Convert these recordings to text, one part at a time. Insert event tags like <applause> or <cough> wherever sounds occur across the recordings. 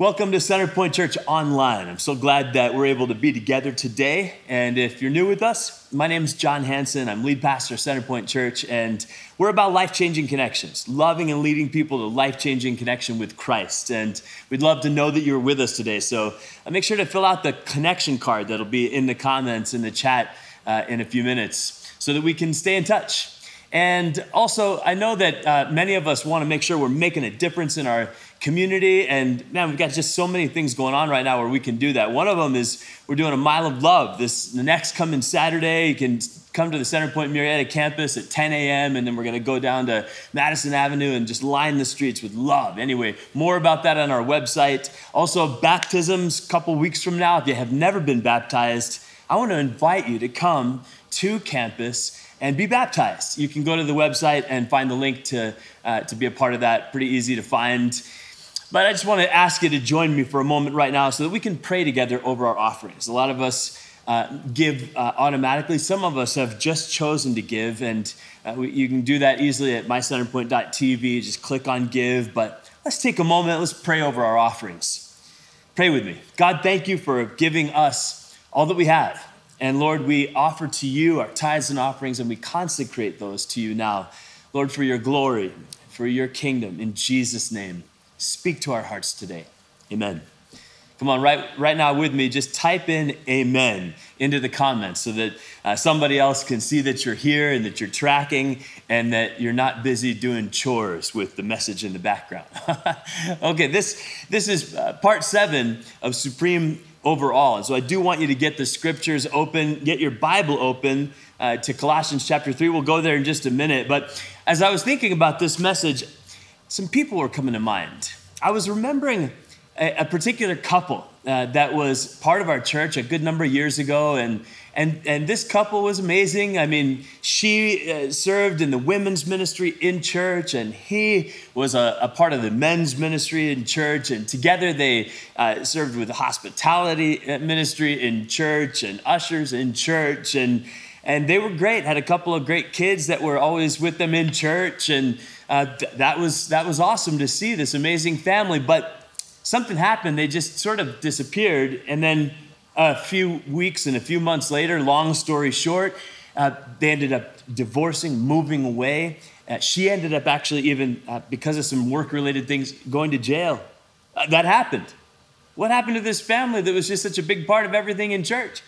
Welcome to Centerpoint Church Online. I'm so glad that we're able to be together today. And if you're new with us, my name is John Hanson. I'm lead pastor of Centerpoint Church, and we're about life changing connections, loving and leading people to life changing connection with Christ. And we'd love to know that you're with us today. So uh, make sure to fill out the connection card that'll be in the comments in the chat uh, in a few minutes so that we can stay in touch. And also, I know that uh, many of us want to make sure we're making a difference in our community. And man, we've got just so many things going on right now where we can do that. One of them is we're doing a mile of love. This the next coming Saturday. You can come to the Centerpoint Murrieta campus at 10 a.m. and then we're going to go down to Madison Avenue and just line the streets with love. Anyway, more about that on our website. Also, baptisms a couple weeks from now. If you have never been baptized, I want to invite you to come to campus and be baptized. You can go to the website and find the link to, uh, to be a part of that. Pretty easy to find. But I just want to ask you to join me for a moment right now so that we can pray together over our offerings. A lot of us uh, give uh, automatically, some of us have just chosen to give, and uh, we, you can do that easily at mycenterpoint.tv. Just click on give. But let's take a moment, let's pray over our offerings. Pray with me. God, thank you for giving us all that we have. And Lord, we offer to you our tithes and offerings, and we consecrate those to you now. Lord, for your glory, for your kingdom, in Jesus' name. Speak to our hearts today. Amen. Come on, right, right now with me, just type in amen into the comments so that uh, somebody else can see that you're here and that you're tracking and that you're not busy doing chores with the message in the background. <laughs> okay, this, this is uh, part seven of Supreme Over All. And so I do want you to get the scriptures open, get your Bible open uh, to Colossians chapter 3. We'll go there in just a minute. But as I was thinking about this message, some people were coming to mind. I was remembering a, a particular couple uh, that was part of our church a good number of years ago, and and and this couple was amazing. I mean, she uh, served in the women's ministry in church, and he was a, a, part of the men's ministry in church, and together they uh, served with the hospitality uh, ministry in church and ushers in church, and and they were great. Had a couple of great kids that were always with them in church, and uh, th- that was that was awesome to see this amazing family. But something happened; they just sort of disappeared, and then a few weeks and a few months later, long story short, uh, they ended up divorcing, moving away. Uh, she ended up actually even uh, because of some work-related things going to jail. Uh, that happened. What happened to this family that was just such a big part of everything in church?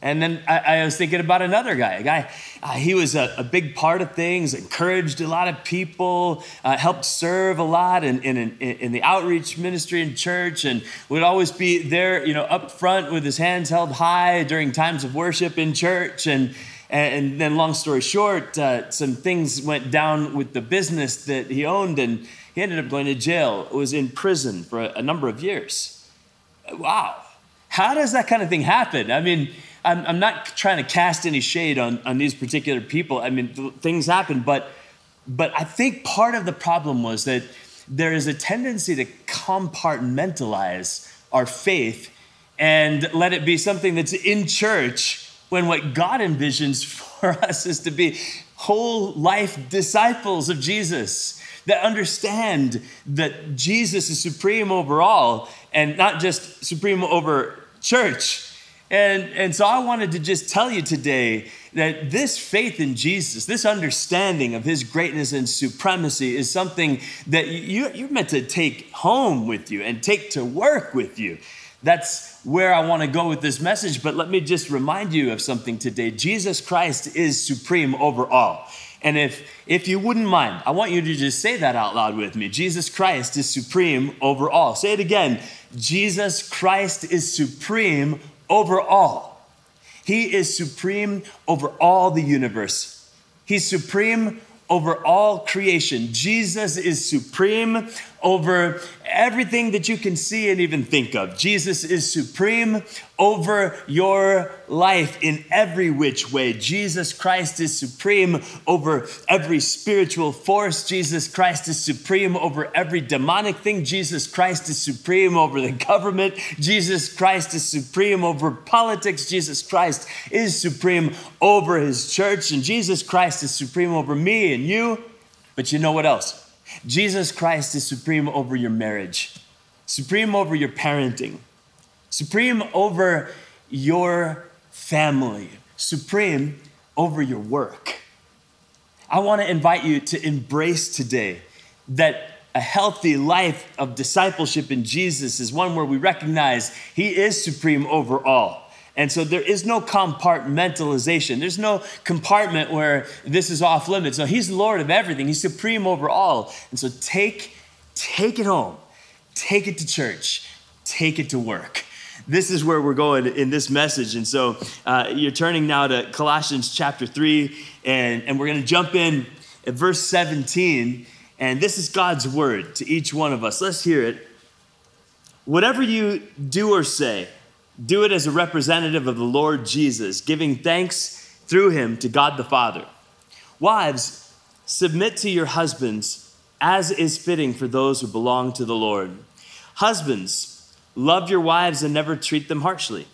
And then I, I, was thinking about another guy. A guy, uh, he was a, a, big part of things, encouraged a lot of people, uh, helped serve a lot in, in, in, the outreach ministry in church, and would always be there, you know, up front with his hands held high during times of worship in church. And, and then, long story short, uh, some things went down with the business that he owned, and he ended up going to jail, was in prison for a, a number of years. Wow. How does that kind of thing happen? I mean, I'm, I'm not trying to cast any shade on, on these particular people. I mean, th- things happen, but, but I think part of the problem was that there is a tendency to compartmentalize our faith and let it be something that's in church when what God envisions <laughs> for us is to be whole life disciples of Jesus that understand that Jesus is supreme over all and not just supreme over church and, and so I wanted to just tell you today that this faith in Jesus, this understanding of his greatness and supremacy is something that you, you're meant to take home with you and take to work with you. That's where I want to go with this message. But let me just remind you of something today. Jesus Christ is supreme over all. And if, if you wouldn't mind, I want you to just say that out loud with me. Jesus Christ is supreme over all. Say it again. Jesus Christ is supreme over all. He is supreme over all the universe. He's supreme over all creation. Jesus is supreme over everything that you can see and even think of. Jesus is supreme over your life in every which way. Jesus Christ is supreme over every spiritual force. Jesus Christ is supreme over every demonic thing. Jesus Christ is supreme over the government. Jesus Christ is supreme over politics. Jesus Christ is supreme over his church. And Jesus Christ is supreme over me and you. But you know what else? Jesus Christ is supreme over your marriage. supreme over your parenting, supreme over your family, supreme over your work. I want to invite you to embrace today that a healthy life of discipleship in Jesus is one where we recognize He is supreme over all. And so there is no compartmentalization. There's no compartment where this is off limits. No, He's Lord of everything. He's supreme over all. And so take, take it home, take it to church, take it to work. This is where we're going in this message. And so uh, you're turning now to Colossians chapter 3, and, and we're going to jump in at verse 17. And this is God's word to each one of us. Let's hear it. Whatever you do or say, do it as a representative of the Lord Jesus, giving thanks through him to God the Father. Wives, submit to your husbands as is fitting for those who belong to the Lord. Husbands, love your wives and never treat them harshly.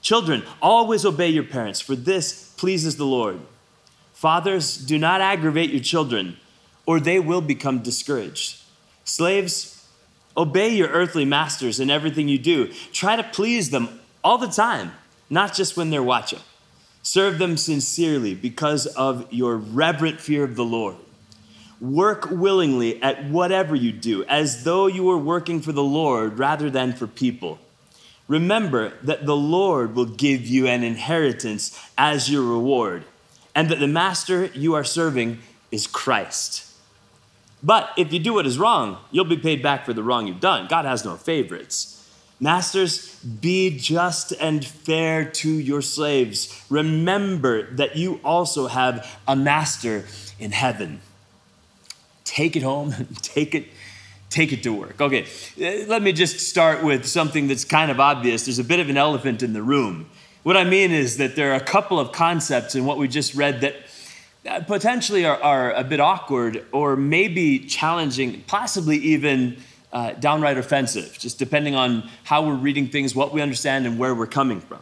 Children, always obey your parents, for this pleases the Lord. Fathers, do not aggravate your children, or they will become discouraged. Slaves, Obey your earthly masters in everything you do. Try to please them all the time, not just when they're watching. Serve them sincerely because of your reverent fear of the Lord. Work willingly at whatever you do, as though you were working for the Lord rather than for people. Remember that the Lord will give you an inheritance as your reward, and that the master you are serving is Christ. But if you do what is wrong, you'll be paid back for the wrong you've done. God has no favorites. Masters, be just and fair to your slaves. Remember that you also have a master in heaven. Take it home, <laughs> take it take it to work. Okay, uh, let me just start with something that's kind of obvious. There's a bit of an elephant in the room. What I mean is that there are a couple of concepts in what we just read that potentially are, are, a bit awkward or maybe challenging, possibly even uh, downright offensive, just depending on how we're reading things, what we understand, and where we're coming from.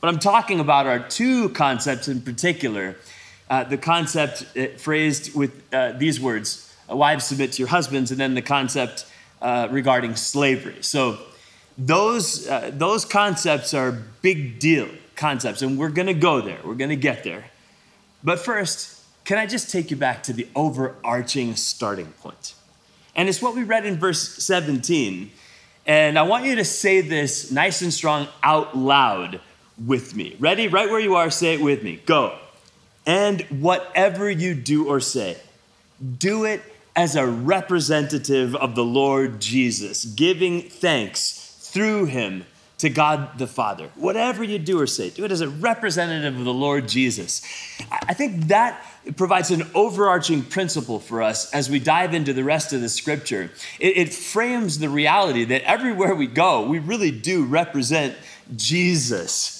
What I'm talking about are two concepts in particular. Uh, the concept uh, phrased with uh, these words wives submit to your husbands, and then the concept uh, regarding slavery. So, those, those concepts are big deal concepts, and we're gonna go there, we're gonna get there. But first, can I just take you back to the overarching starting point? And it's what we read in verse 17. And I want you to say this nice and strong out loud with me. Ready? Right where you are, say it with me. Go. And whatever you do or say, do it as a representative of the Lord Jesus, giving thanks through him to God the Father. Whatever you do or say, do it as a representative of the Lord Jesus. I think that provides an overarching principle for us as we dive into the rest of the scripture. It, it frames the reality that everywhere we go, we really do represent Jesus.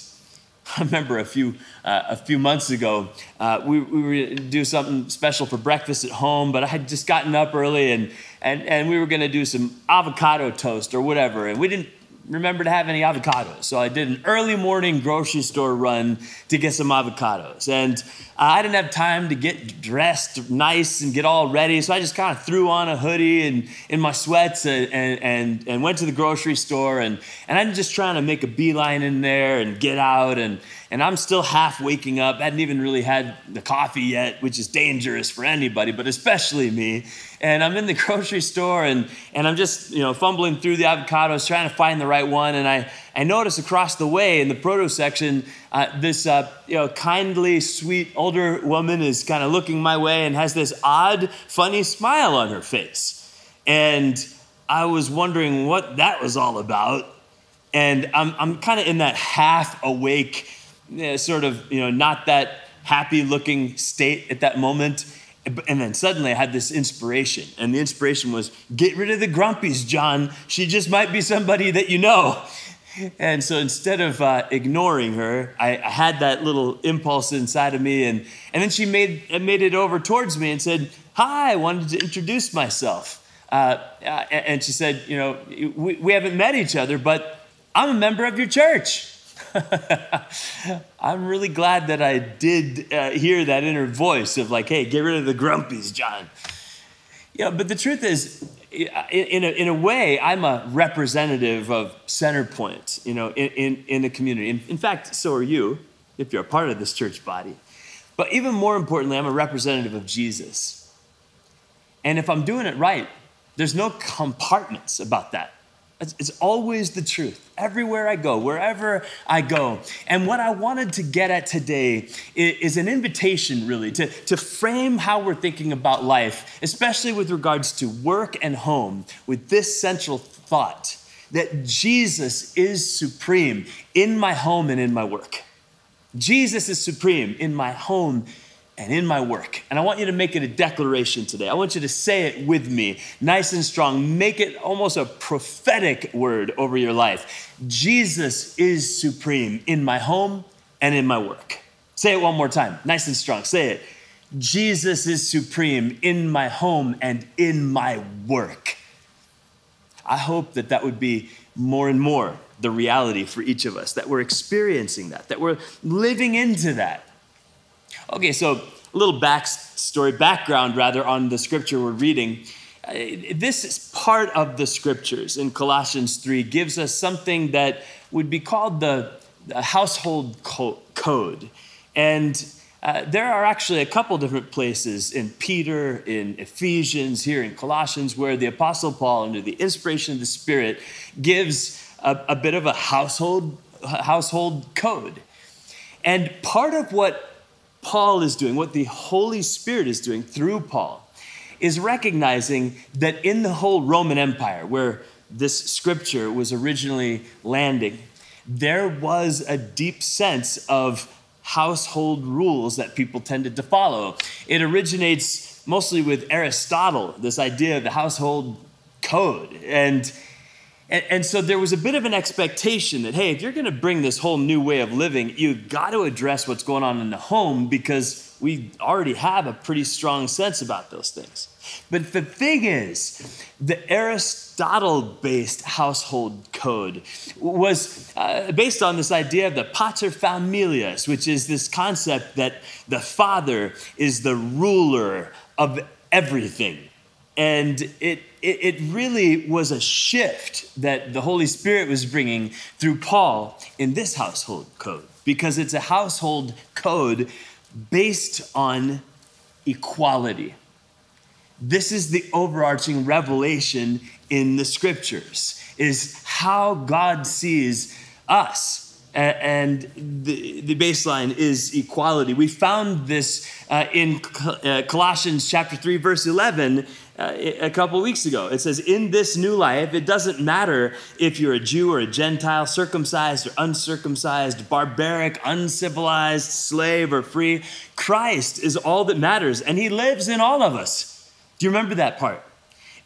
I remember a few uh, a few months ago, uh, we, we were do something special for breakfast at home, but I had just gotten up early and and and we were going to do some avocado toast or whatever, and we didn't remember to have any avocados. So I did an early morning grocery store run to get some avocados. And I didn't have time to get dressed nice and get all ready. So I just kind of threw on a hoodie and in my sweats and, and, and went to the grocery store. And, and I'm just trying to make a beeline in there and get out. And, and I'm still half waking up. I hadn't even really had the coffee yet, which is dangerous for anybody, but especially me. And I'm in the <laughs> grocery store and, and I'm just, you know, fumbling through the avocados, trying to find the right one. And I, I notice across the way in the produce section, uh, this, uh, you know, kindly, sweet older woman is kind of looking my way and has this odd, funny smile on her face. And I was wondering what that was all about. And I'm, I'm kind of in that half awake, you know, sort of, you know, not that happy looking state at that moment. And then suddenly I had this inspiration. And the inspiration was get rid of the grumpies, John. She just might be somebody that you know. And so instead of uh, ignoring her, I, I, had that little impulse inside of me. And, and then she made, made it over towards me and said, Hi, I wanted to introduce myself. Uh, and she said, You know, we, we haven't met each other, but I'm a member of your church. <laughs> I'm really glad that I did uh, hear that inner voice of like, hey, get rid of the grumpies, John. Yeah, but the truth is, in a, in a way, I'm a representative of Centerpoint, you know, in, in, in the community. In, in fact, so are you, if you're a part of this church body. But even more importantly, I'm a representative of Jesus. And if I'm doing it right, there's no compartments about that. It's, always the truth. Everywhere I go, wherever I go. And what I wanted to get at today is an invitation, really, to, to frame how we're thinking about life, especially with regards to work and home, with this central thought that Jesus is supreme in my home and in my work. Jesus is supreme in my home and in my work. And I want you to make it a declaration today. I want you to say it with me, nice and strong. Make it almost a prophetic word over your life. Jesus is supreme in my home and in my work. Say it one more time, nice and strong. Say it. Jesus is supreme in my home and in my work. I hope that that would be more and more the reality for each of us, that we're experiencing that, that we're living into that. Okay, so a little backstory, background rather, on the scripture we're reading. Uh, this is part of the scriptures in Colossians 3, gives us something that would be called the, household co- code. And uh, there are actually a couple different places in Peter, in Ephesians, here in Colossians, where the Apostle Paul, under the inspiration of the Spirit, gives a, a bit of a household, household code. And part of what Paul is doing, what the Holy Spirit is doing through Paul, is recognizing that in the whole Roman Empire, where this scripture was originally landing, there was a deep sense of household rules that people tended to follow. It originates mostly with Aristotle, this idea of the household code. And and, and, so there was a bit of an expectation that, hey, if you're going to bring this whole new way of living, you've got to address what's going on in the home because we already have a pretty strong sense about those things. But the thing is, the Aristotle based household code was uh, based on this idea of the paterfamilias, which is this concept that the father is the ruler of everything. And it it, it really was a shift that the Holy Spirit was bringing through Paul in this household code because it's a household code based on equality. This is the overarching revelation in the scriptures is how God sees us and the, baseline is equality. We found this uh, in uh, Colossians chapter 3, verse 11, uh, a couple weeks ago. It says, In this new life, it doesn't matter if you're a Jew or a Gentile, circumcised or uncircumcised, barbaric, uncivilized, slave or free. Christ is all that matters, and He lives in all of us. Do you remember that part?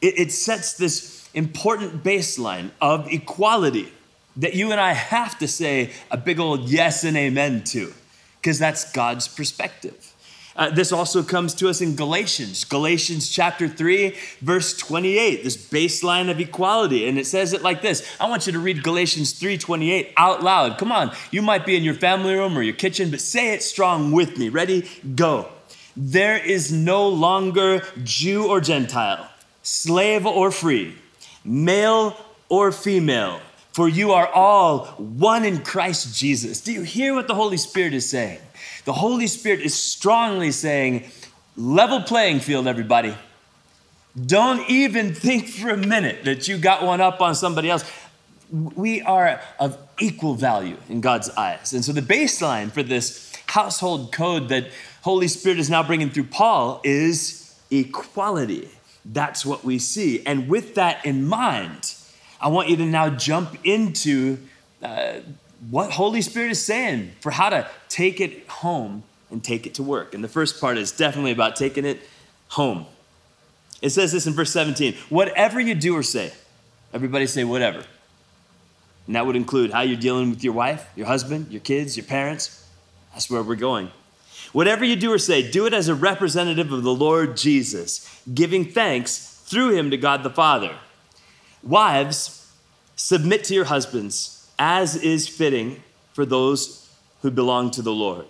It, it sets this important baseline of equality that you and I have to say a big old yes and amen to, because that's God's perspective. Uh, this also comes to us in Galatians, Galatians chapter 3, verse 28, this baseline of equality. And it says it like this. I want you to read Galatians 3 28 out loud. Come on, you might be in your family room or your kitchen, but say it strong with me. Ready? Go. There is no longer Jew or Gentile, slave or free, male or female for you are all one in Christ Jesus. Do you hear what the Holy Spirit is saying? The Holy Spirit is strongly saying, level playing field, everybody. Don't even think for a minute that you got one up on somebody else. We are of equal value in God's eyes. And so the baseline for this household code that Holy Spirit is now bringing through Paul is equality. That's what we see. And with that in mind, I want you to now jump into uh, what Holy Spirit is saying for how to take it home and take it to work. And the first part is definitely about taking it home. It says this in verse 17 whatever you do or say, everybody say whatever. And that would include how you're dealing with your wife, your husband, your kids, your parents. That's where we're going. Whatever you do or say, do it as a representative of the Lord Jesus, giving thanks through him to God the Father. Wives, submit to your husbands as is fitting for those who belong to the Lord.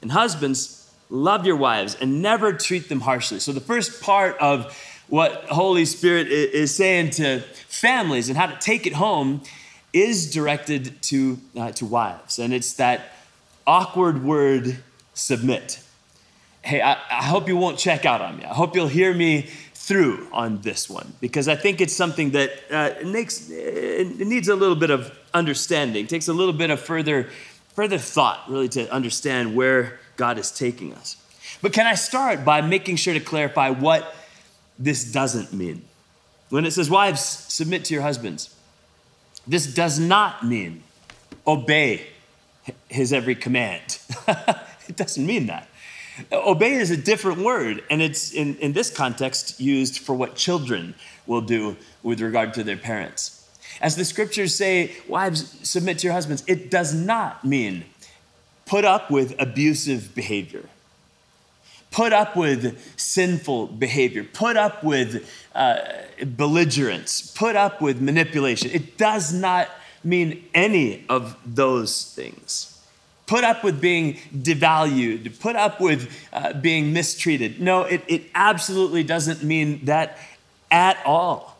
And husbands, love your wives and never treat them harshly. So, the first part of what Holy Spirit is saying to families and how to take it home is directed to, uh, to wives. And it's that awkward word, submit. Hey, I, I hope you won't check out on me. I hope you'll hear me through on this one because I think it's something that uh, makes it needs a little bit of understanding, takes a little bit of further further thought really to understand where God is taking us. But can I start by making sure to clarify what this doesn't mean? When it says wives submit to your husbands, this does not mean obey his every command. <laughs> it doesn't mean that. Obey is a different word, and it's in, in this context used for what children will do with regard to their parents. As the scriptures say, wives, submit to your husbands, it does not mean put up with abusive behavior, put up with sinful behavior, put up with uh, belligerence, put up with manipulation. It does not mean any of those things put up with being devalued, put up with uh, being mistreated. No, it, it absolutely doesn't mean that at all.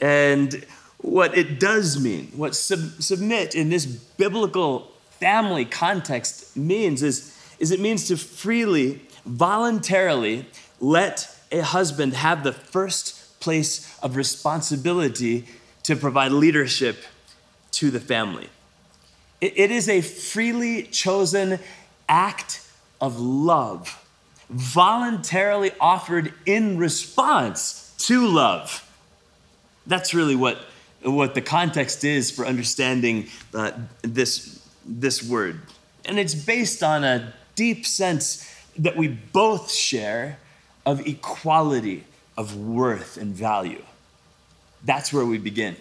And what it does mean, what sub- submit in this biblical family context means is, is it means to freely, voluntarily let a husband have the first place of responsibility to provide leadership to the family. It is a freely chosen act of love, voluntarily offered in response to love. That's really what, what the context is for understanding uh, this, this word. And it's based on a deep sense that we both share of equality of worth and value. That's where we begin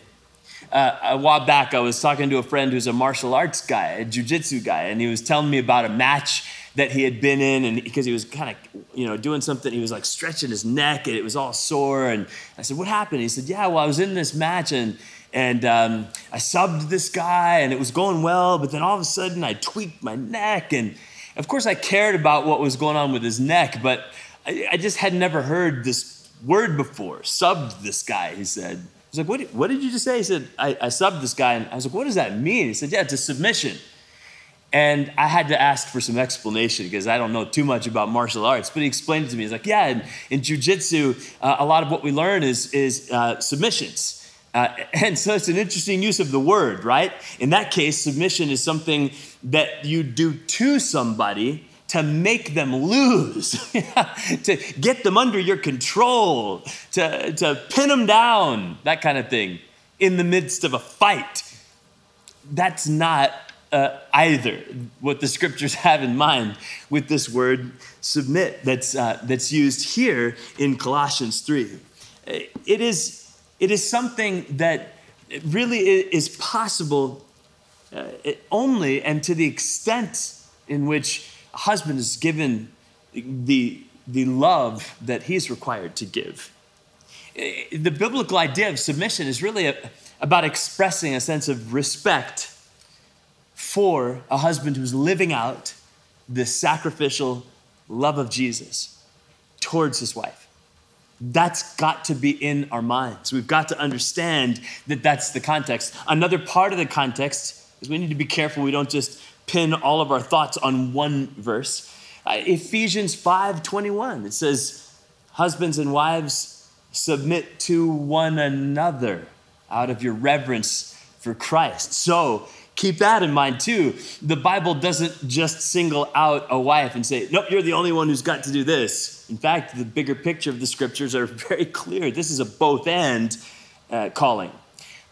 uh, a while back, I was talking to a friend who's a martial arts guy, a jujitsu guy, and he was telling me about a match that he had been in, and because he was kind of, you know, doing something, he was like stretching his neck, and it was all sore. And I said, "What happened?" He said, "Yeah, well, I was in this match, and and um, I subbed this guy, and it was going well, but then all of a sudden, I tweaked my neck, and of course, I cared about what was going on with his neck, but I, I just had never heard this word before. Subbed this guy," he said I was like, what did, what did you just say? He said, I, I subbed this guy. And I was like, what does that mean? He said, yeah, it's a submission. And I had to ask for some explanation because I don't know too much about martial arts. But he explained it to me. He's like, yeah, in, in jujitsu, uh, a lot of what we learn is, is uh, submissions. Uh, <laughs> and so it's an interesting use of the word, right? In that case, submission is something that you do to somebody to make them lose, <laughs> to get them under your control, to, to pin them down, that kind of thing, in the midst of a fight. That's not uh, either what the scriptures <laughs> have in mind with this word submit that's, uh, that's used here in Colossians 3. It is, it is something that really is possible uh, only and to the extent in which a husband is given the, the love that he's required to give. The biblical idea of submission is really a, about expressing a sense of respect for a husband who's living out the sacrificial love of Jesus towards his wife. That's got to be in our minds. We've got to understand that that's the context. Another part of the context is we need to be careful we don't just pin all of our thoughts on one verse. Uh, Ephesians 5:21 it says husbands and wives submit to one another out of your reverence for Christ. So, keep that in mind too. The Bible doesn't just single out a wife and say, "Nope, you're the only one who's got to do this." In fact, the bigger picture of the scriptures are <laughs> very clear. This is a both and uh, calling.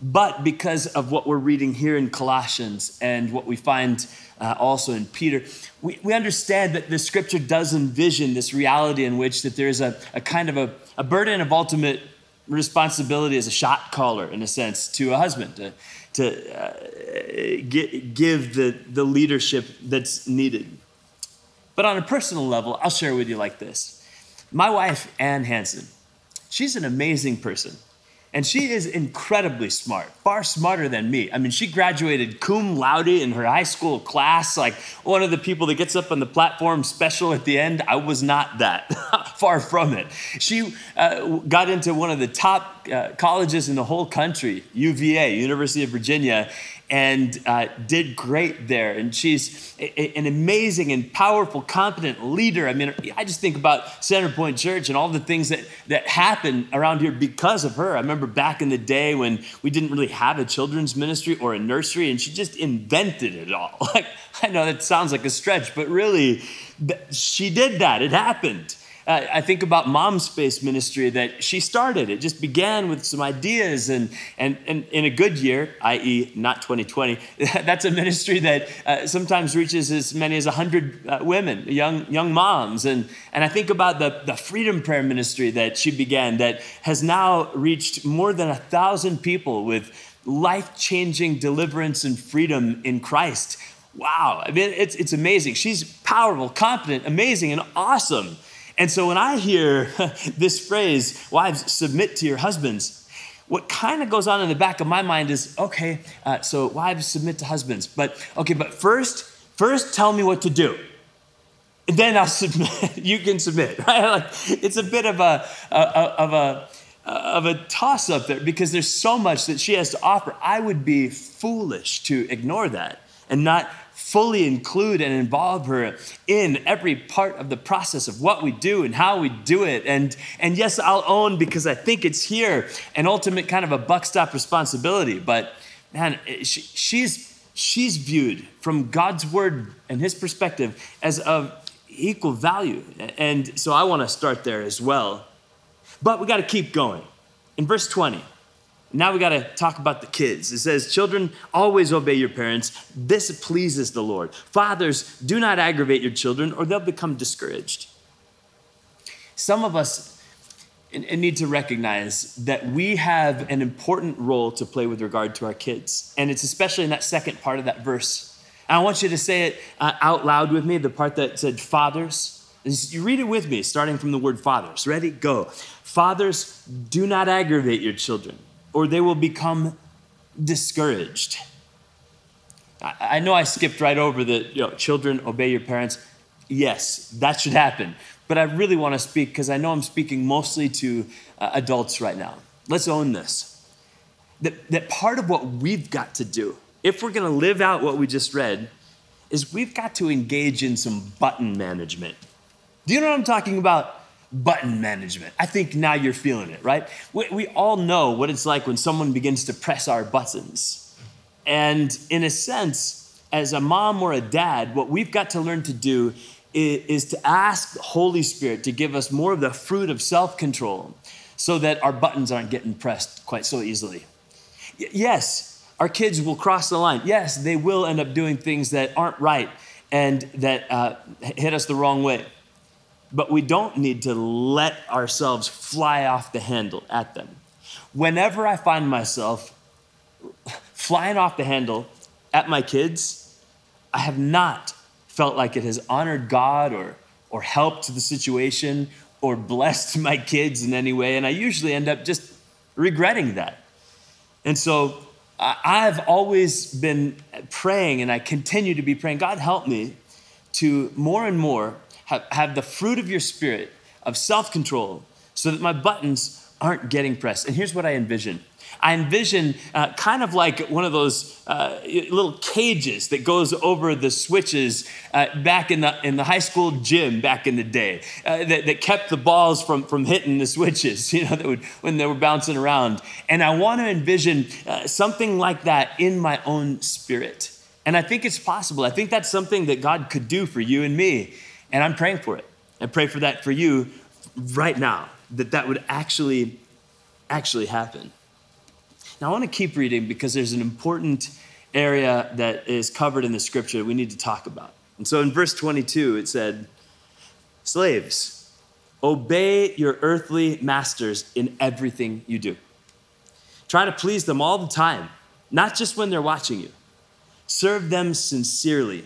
But because of what we're reading here in Colossians and what we find uh, also in Peter, we, we understand that the scripture does envision this reality in which that there's a, a kind of a, a burden of ultimate responsibility as a shot caller, in a sense, to a husband to, to uh, get, give the, the leadership that's needed. But on a personal level, I'll share with you like this. My wife, Ann Hanson, she's an amazing person. And she is incredibly smart, far smarter than me. I mean, she graduated cum laude in her high school class, like one of the people that gets up on the platform special at the end. I was not that, <laughs> far from it. She uh, got into one of the top uh, colleges in the whole country, UVA, University of Virginia, and uh, did great there. And she's a, an amazing and powerful, competent leader. I mean, I just think about Centerpoint Church and all the things that, that happen around here because of her. I remember back in the day when we didn't really have a children's ministry or a nursery, and she just invented it all. <laughs> Like, I know that sounds like a stretch, but really, she did that. It happened. Uh, I think about Mom Space Ministry that she started. It just began with some ideas, and, and, and in a good year, i.e., not 2020, <laughs> that's a ministry that uh, sometimes reaches as many as 100 uh, women, young, young moms. And, and I think about the, the Freedom Prayer Ministry that she began that has now reached more than a thousand people with life changing deliverance and freedom in Christ. Wow, I mean, it's, it's amazing. She's powerful, confident, amazing, and awesome. And so when I hear <laughs> this phrase, wives, submit to your husbands, what kind of goes on in the back of my mind is, okay, uh, so wives submit to husbands, but okay, but first, first tell me what to do. And then I'll <laughs> submit, you can submit, <laughs> right? Like it's a bit of a, a of a, of a toss up there because there's so much that she has to offer. I would be foolish to ignore that and not fully include and involve her in every part of the process of what we do and how we do it. And, and yes, I'll own because I think it's here an ultimate kind of a buck stop responsibility. But man, eh, she, she's, she's viewed from God's word and his perspective as of equal value. And so I want to start there as well. But we got to keep going. In verse 20, now we got to talk about the kids. It says, Children, always obey your parents. This pleases the Lord. Fathers, do not aggravate your children or they'll become discouraged. Some of us need to recognize that we have an important role to play with regard to our kids. And it's especially in that second part of that verse. I want you to say it uh, out loud with me, the part that said fathers. You read it with me, starting from the word fathers. Ready? Go. Fathers, do not aggravate your children or they will become discouraged. I, know I skipped right over the you know, children obey your parents. Yes, that should happen. But I really want to speak because I know I'm speaking mostly to uh, adults right now. Let's own this. That, that part of what we've got to do, if we're going to live out what we just read, is we've got to engage in some button management. Do you know what I'm talking about? Button management. I think now you're feeling it, right? We, we all know what it's like when someone begins to press our buttons. And in a sense, as a mom or a dad, what we've got to learn to do is, is to ask the Holy Spirit to give us more of the fruit of self control so that our buttons aren't getting pressed quite so easily. Y- yes, our kids will cross the line. Yes, they will end up doing things that aren't right and that uh, hit us the wrong way but we don't need to let ourselves fly off the handle at them. Whenever I find myself flying off the handle at my kids, I have not felt like it has honored God or, or helped the situation or blessed my kids in any way. And I usually end up just regretting that. And so I've always been praying and I continue to be praying God, help me to more and more have, have the fruit of your spirit of self control so that my buttons aren't getting pressed. And here's what I envision I envision uh, kind of like one of those uh, little cages that goes over the switches uh, back in the, in the high school gym back in the day uh, that, that kept the balls from, from hitting the switches, <laughs> you know, that would, when they were bouncing around. And I want to envision uh, something like that in my own spirit. And I think it's possible. I think that's something that God could do for you and me. And I'm praying for it. I pray for that for you right now, that that would actually, actually happen. Now, I want to keep reading because there's an important area that is covered in the scripture that we need to talk about. And so in verse 22, it said, Slaves, obey your earthly masters in everything you do. Try to please them all the time, not just when they're watching you. Serve them sincerely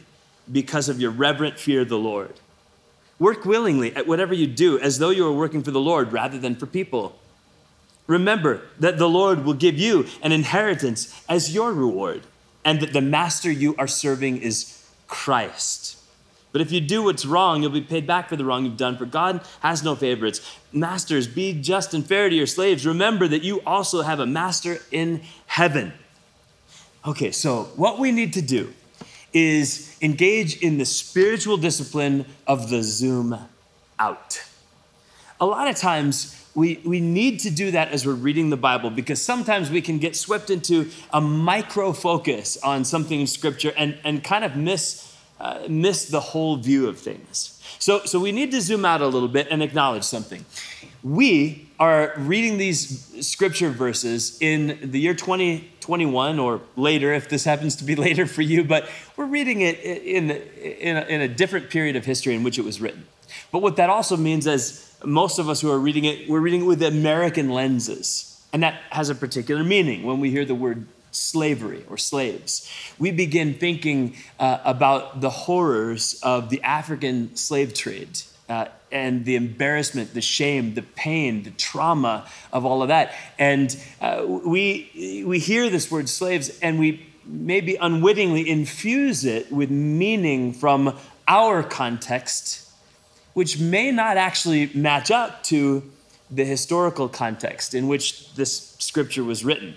because of your reverent fear of the Lord. Work willingly at whatever you do as though you are working for the Lord rather than for people. Remember that the Lord will give you an inheritance as your reward, and that the master you are serving is Christ. But if you do what's wrong, you'll be paid back for the wrong you've done, for God has no favorites. Masters, be just and fair to your slaves. Remember that you also have a master in heaven. Okay, so what we need to do is engage in the spiritual discipline of the zoom out. A lot of times, we, we need to do that as we're reading the Bible because sometimes we can get swept into a micro focus on something in Scripture and, and kind of miss, uh, miss the whole view of things. So, so we need to zoom out a little bit and acknowledge something. We are reading these Scripture verses in the year 2021 or later, if this happens to be <laughs> later for you, but we're reading it in, in, a, in a different period of history in which it was written. But what that also means is most of us who are reading it, we're reading it with American lenses. And that has a particular meaning when we hear the word slavery or slaves. We begin thinking uh, about the horrors of the African slave trade. Uh, and the embarrassment, the shame, the pain, the trauma of all of that. And uh, we, we hear this word slaves and we maybe unwittingly infuse it with meaning from our context which may not actually match up to the historical context in which this scripture was written.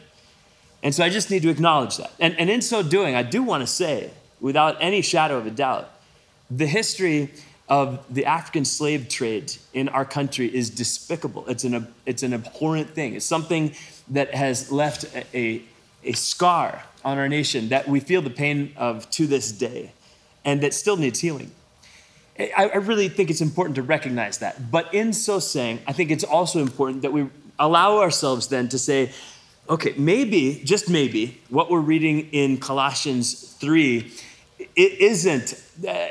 And so I just need to acknowledge that. And, and in so doing, I do want to say, without any shadow of a doubt, the history of the African slave trade in our country is despicable. It's an, it's an abhorrent thing. It's something that has left a, a, a scar on our nation that we feel the pain of to this day and that still needs healing. I, I really think it's important to recognize that. But in so saying, I think it's also important that we allow ourselves then to say, okay, maybe, just maybe, what we're reading in Colossians 3 it isn't uh,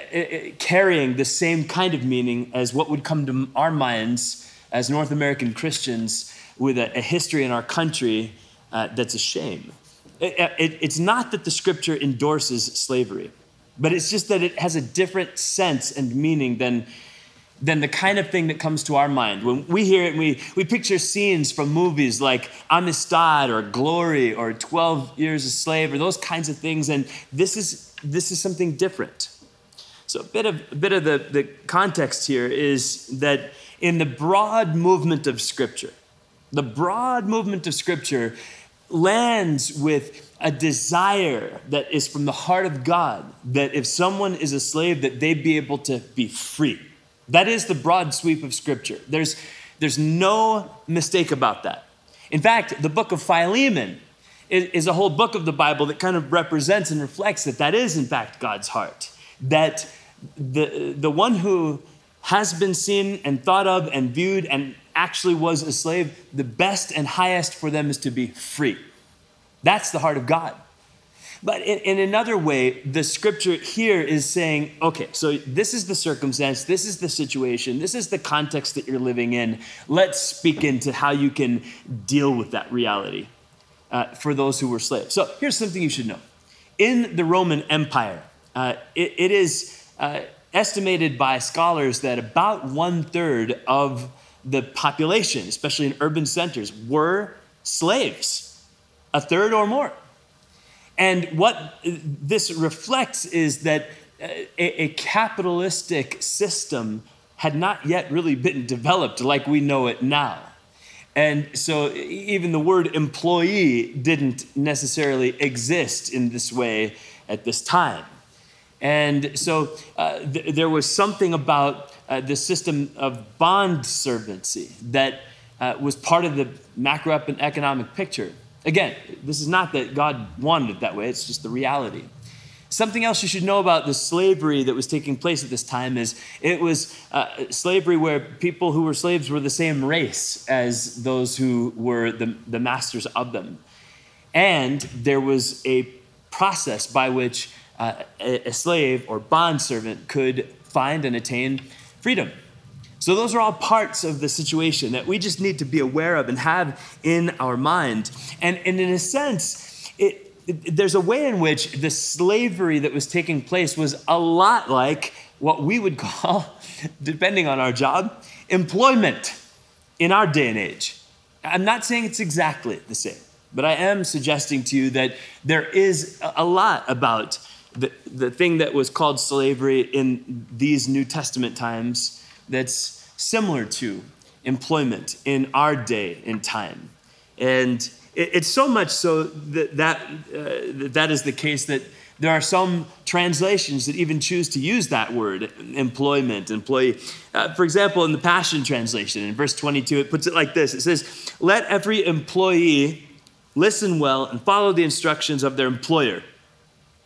carrying the same kind of meaning as what would come to our minds as North American Christians with a, history in our country uh, that's a shame. It, it's not that the scripture endorses slavery. But it's just that it has a different sense and meaning than, than the kind of thing that comes to our mind. When we hear it, we, we picture scenes from movies like Amistad or Glory or 12 Years a Slave or those kinds of things. And this is, this is something different. So, a bit of, a bit of the, the context here is that in the broad movement of Scripture, the broad movement of Scripture lands with a desire that is from the heart of God that if someone is a slave that they be able to be free. That is the broad sweep of scripture. There's there's no mistake about that. In fact, the book of Philemon is a whole book of the Bible that kind of represents and reflects that that is in fact God's heart. That the the one who has been seen and thought of and viewed and actually was a slave, the best and highest for them is to be free. That's the heart of God. But in, in, another way, the scripture here is saying, okay, so this is the circumstance, this is the situation, this is the context that you're living in. Let's speak into how you can deal with that reality uh, for those who were slaves. So here's something you should know. In the Roman Empire, uh, it, it is uh, estimated by scholars that about one third of the population, especially in urban centers, were slaves a third or more. And what this reflects is that a, a, capitalistic system had not yet really been developed like we know it now. And so even the word employee didn't necessarily exist in this way at this time. And so uh, th- there was something about uh, the system of bond servancy that uh, was part of the macroeconomic picture. Again, this is not that God wanted it that way, it's just the reality. Something else you should know about the slavery that was taking place at this time is it was uh, slavery where people who were slaves were the same race as those who were the, the masters of them. And there was a process by which uh, a, a slave or bondservant could find and attain freedom. So, those are all parts of the situation that we just need to be aware of and have in our mind. And, and in a sense, it, it, there's a way in which the slavery that was taking place was a lot like what we would <laughs> call, depending on our job, employment in our day and age. I'm not saying it's exactly the same, but I am suggesting to you that there is a lot about the, the thing that was called slavery in these New Testament times that's similar to employment in our day and time. And it's so much so that that, uh, that is the case that there are some translations that even choose to use that word, employment, employee. Uh, for example, in the Passion Translation, in verse 22, it puts it like this It says, Let every employee listen well and follow the instructions of their employer,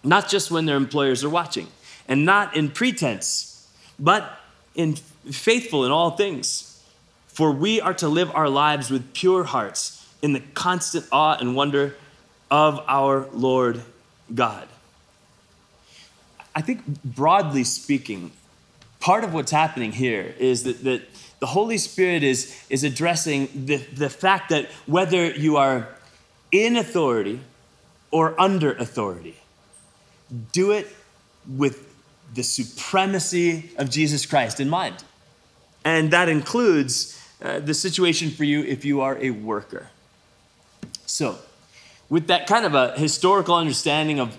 not just when their employers are watching, and not in pretense, but in faithful in all things. For we are to live our lives with pure hearts in the constant awe and wonder of our Lord God. I think, broadly speaking, part of what's happening here is that, that the Holy Spirit is, is addressing the, the fact that whether you are in authority or under authority, do it with the supremacy of Jesus Christ in mind. And that includes uh, the situation for you if you are a worker. So, with that kind of a historical understanding of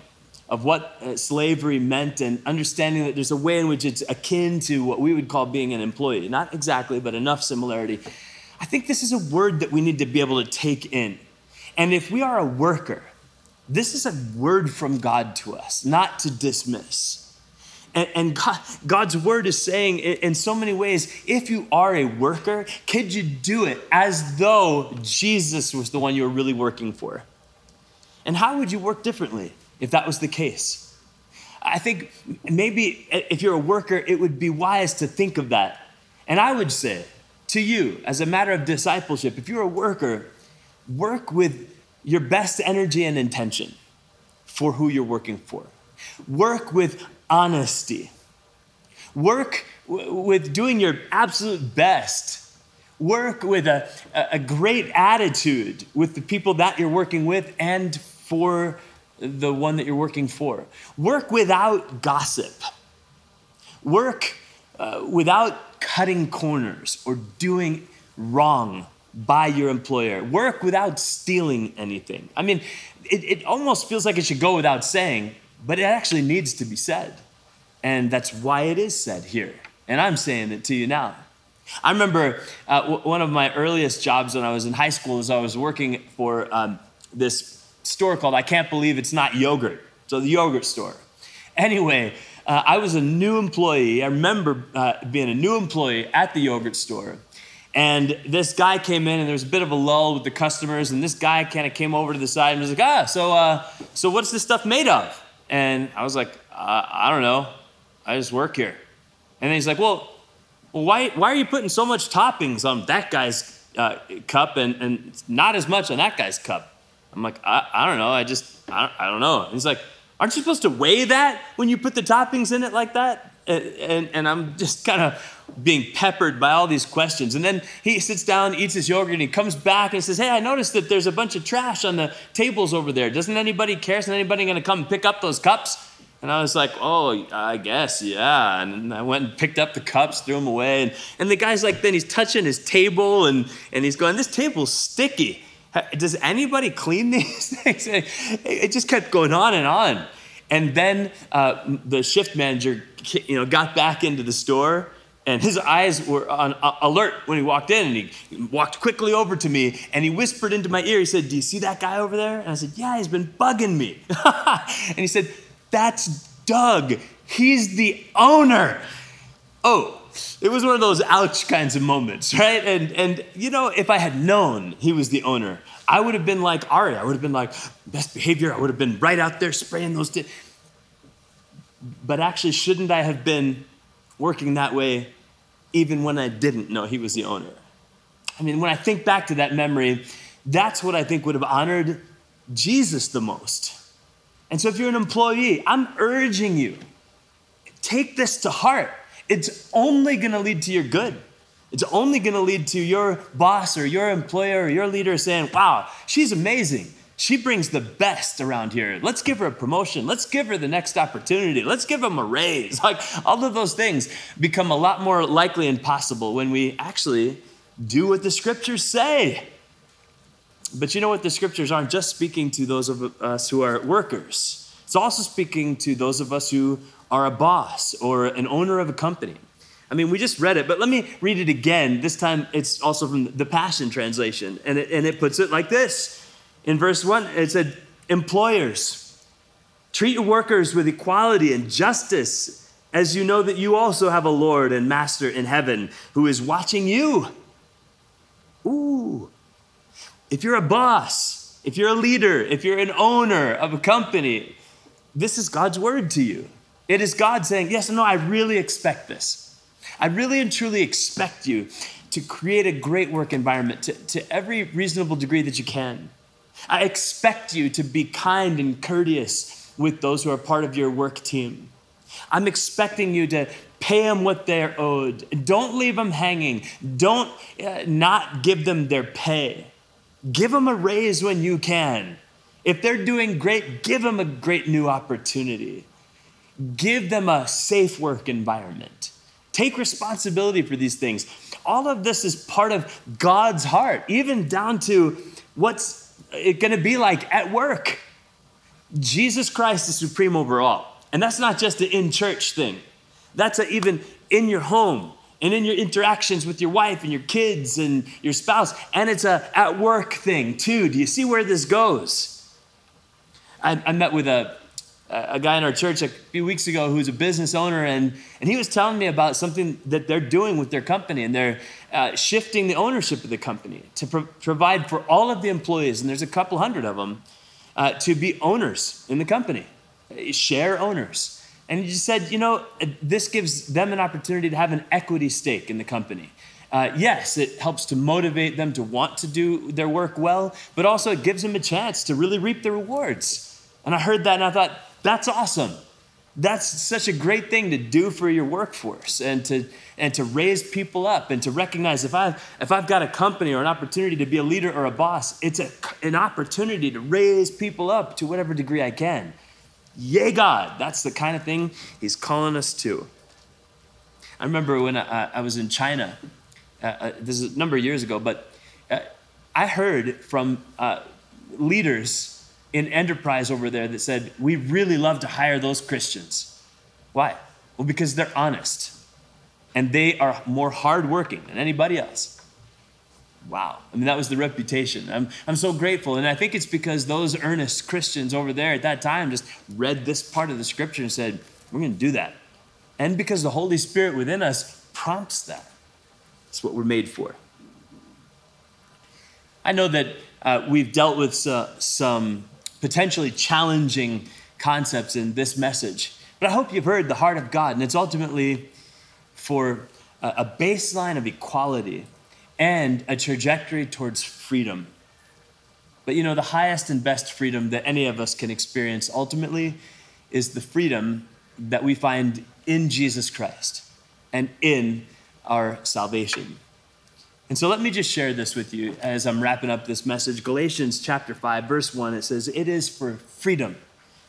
of what uh, slavery meant and understanding that there's a way in which it's akin to what we would call being an employee. Not exactly, but enough similarity. I think this is a word that we need to be able to take in. And if we are a worker, this is a word from God to us, not to dismiss. And, and God, God's word is saying in so many ways if you are a worker, could you do it as though Jesus was the one you were really working for? And how would you work differently? if that was the case. I think maybe if you're a worker, it would be wise to think of that. And I would say to you, as a matter of discipleship, if you're a worker, work with your best energy and intention for who you're working for. Work with honesty. Work w- with doing your absolute best. Work with a, a great attitude with the people that you're working with and for the one that you're working for. Work without gossip. Work uh, without cutting corners or doing wrong by your employer. Work without stealing anything. I mean, it, it almost feels like it should go without saying, but it actually needs to be said. And that's why it is said here. And I'm saying it to you now. I remember uh, w- one of my earliest jobs when I was in high school is I was working for um, this store called I Can't Believe It's Not Yogurt. So the yogurt store. Anyway, uh, I was a new employee. I remember uh, being a new employee at the yogurt store. And this guy came in, and there was a bit of a lull with the customers. And this guy kind of came over to the side and was like, "Ah, so, uh, so what's this stuff made of?" And I was like, uh, "I don't know. I just work here." And then he's like, "Well, why, why are you putting so much toppings on that guy's uh, cup and, and not as much on that guy's cup?" I'm like, I, I don't know. I just, I don't, I don't know. And he's like, aren't you supposed to weigh that when you put the toppings in it like that? And, and, and I'm just kind of being peppered by all these questions. And then he sits down, eats his yogurt, and he comes back and says, Hey, I noticed that there's a bunch of trash on the tables over there. Doesn't anybody care? Isn't anybody going to come pick up those cups? And I was like, oh, I guess, yeah. And I went and picked up the cups, threw them away. And, and the guy's like, then he's touching his table and, and he's going, this table's sticky does anybody clean <laughs> these things? It just kept going on and on. And then uh, the shift manager, you know, got back into the store, and his eyes were on alert when he walked in. And he walked quickly over to me, and he whispered into my ear. He said, "Do you see that guy over there?" And I said, "Yeah, he's been bugging me." <laughs> and he said, "That's Doug. He's the owner." Oh, it was one of those ouch kinds of moments, right? And and you know, if I had known he was the owner, I would have been like Ari. I would have been like best behavior. I would have been right out there spraying those. Di- but actually, shouldn't I have been working that way even when I didn't know he was the owner? I mean, when I think back to that memory, that's what I think would have honored Jesus the most. And so, if you're an employee, I'm urging you, take this to heart it's only going to lead to your good. It's only going to lead to your boss or your employer or your leader saying, wow, she's amazing. She brings the best around here. Let's give her a promotion. Let's give her the next opportunity. Let's give them a raise. <laughs> Like all of those things become a lot more likely and possible when we actually do what the scriptures say. But you know what? The scriptures aren't just speaking to those of us who are workers, it's also speaking to those of us who are a boss or an owner of a company. I mean, we just read it, but let me read it again. This time it's also from the Passion Translation, and it, and it puts it like this. In verse 1, it said, Employers, treat your workers with equality and justice, as you know that you also have a Lord and Master in heaven who is watching you. Ooh. If you're a boss, if you're a leader, if you're an owner of a company, this is God's word to you. It is God saying, Yes, no, I really expect this. I really and truly expect you to create a great work environment to, to every reasonable degree that you can. I expect you to be kind and courteous with those who are part of your work team. I'm expecting you to pay them what they're owed. Don't leave them hanging. Don't uh, not give them their pay. Give them a raise when you can. If they're doing great, give them a great new opportunity. Give them a safe work environment. Take responsibility for these things. All of this is part of God's heart, even down to what's it going to be like at work. Jesus Christ is supreme over all. And that's not just an in church thing, that's a, even in your home and in your interactions with your wife and your kids and your spouse. And it's a at work thing too. Do you see where this goes? I, I met with a, a guy in our church a few weeks ago who's a business owner, and, and he was telling me about something that they're doing with their company, and they're uh, shifting the ownership of the company to pro- provide for all of the employees, and there's a couple hundred of them, uh, to be owners in the company, share owners. And he just said, you know, this gives them an opportunity to have an equity stake in the company. Uh, yes, it helps to motivate them to want to do their work well, but also it gives them a chance to really reap the rewards. And I heard that and I thought, that's awesome. That's such a great thing to do for your workforce and to, and to raise people up and to recognize if I've, if I've got a company or an opportunity to be a leader or a boss, it's a, an opportunity to raise people up to whatever degree I can. Yay, God. That's the kind of thing He's calling us to. I remember when I, I was in China, uh, uh, this is a number of years ago, but uh, I heard from uh, leaders in enterprise over there that said, We really love to hire those Christians. Why? Well, because they're honest and they are more hardworking than anybody else. Wow. I mean, that was the reputation. I'm, I'm so grateful. And I think it's because those earnest Christians over there at that time just read this part of the scripture and said, We're going to do that. And because the Holy Spirit within us prompts that. It's what we're made for. I know that uh, we've dealt with some potentially challenging concepts in this message. But I hope you've heard the heart of God, and it's ultimately for a baseline of equality and a trajectory towards freedom. But you know, the highest and best freedom that any of us can experience ultimately is the freedom that we find in Jesus Christ and in our salvation. And so let me just share this with you as I'm wrapping up this message. Galatians chapter 5, verse 1, it says, It is for freedom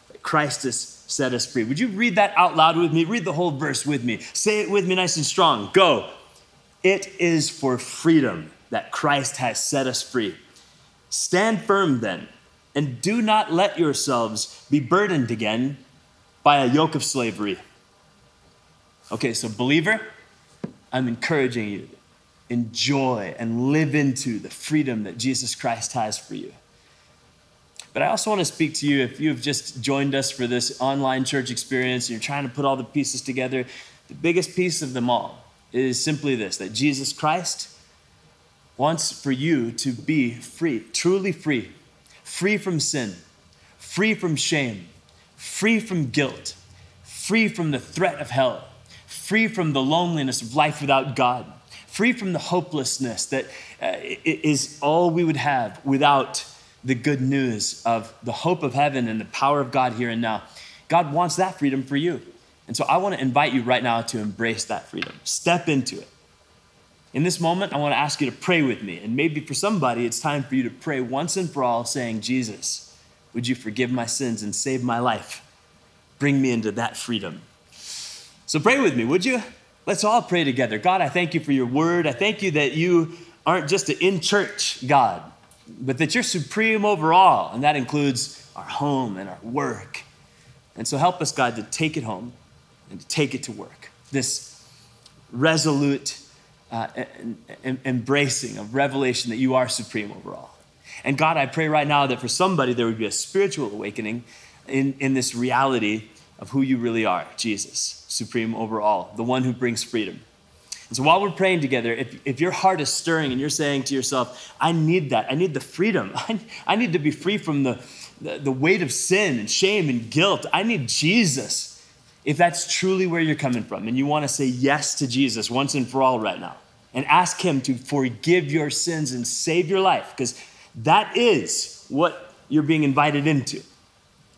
that Christ has set us free. Would you read that out loud with me? Read the whole verse with me. Say it with me nice and strong. Go. It is for freedom that Christ has set us free. Stand firm then, and do not let yourselves be burdened again by a yoke of slavery. Okay, so believer, I'm encouraging you enjoy and live into the freedom that Jesus Christ has for you. But I also want to speak to you if you've just joined us for this online church experience and you're trying to put all the pieces together. The biggest piece of them all is simply this that Jesus Christ wants for you to be free, truly free, free from sin, free from shame, free from guilt, free from the threat of hell, free from the loneliness of life without God free from the hopelessness that uh, is all we would have without the good news of the hope of heaven and the power of God here and now. God wants that freedom for you. And so I want to invite you right now to embrace that freedom. Step into it. In this moment, I want to ask you to pray with me. And maybe for somebody, it's time for you to pray once and for all, saying, Jesus, would you forgive my sins and save my life? Bring me into that freedom. So pray with me, would you? Let's all pray together. God, I thank you for your word. I thank you that you aren't just an in church God, but that you're supreme over all, and that includes our home and our work. And so help us, God, to take it home and to take it to work. This resolute uh, embracing of revelation that you are supreme over all. And God, I pray right now that for somebody there would be a spiritual awakening in, in this reality of who you really are Jesus, supreme over all, the one who brings freedom. And so while we're praying together, if, if your heart is stirring and you're saying to yourself, I need that, I need the freedom, <laughs> I, I need to be free from the, the, the weight of sin and shame and guilt, I need Jesus. If that's truly where you're coming from and you want to say yes to Jesus once and for all right now and ask Him to forgive your sins and save your life, because that is what you're being invited into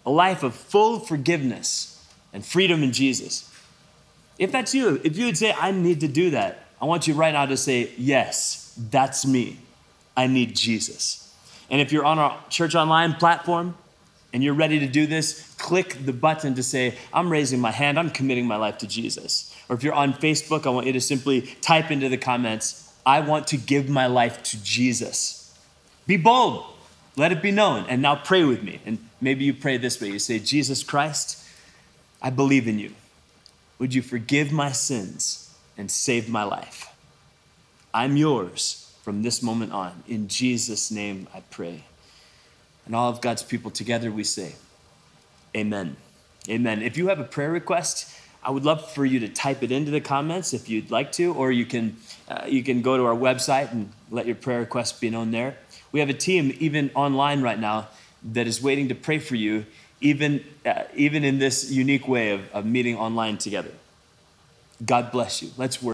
a life of full forgiveness and freedom in Jesus. If that's you, if you would say, I need to do that, I want you right now to say, Yes, that's me. I need Jesus. And if you're on our church online platform and you're ready to do this, click the button to say, I'm raising my hand, I'm committing my life to Jesus. Or if you're on Facebook, I want you to simply type into the comments, I want to give my life to Jesus. Be bold, let it be known. And now pray with me. And maybe you pray this way you say, Jesus Christ, I believe in you. Would you forgive my sins and save my life? I'm yours from this moment on. In Jesus' name I pray. And all of God's people together we say, Amen. Amen. If you have a prayer request, I would love for you to type it into the comments if you'd like to, or you can, uh, you can go to our website and let your prayer request be known there. We have a team, even online right now, that is waiting to pray for you even, uh, even in this unique way of, of meeting online together. God bless you. Let's work.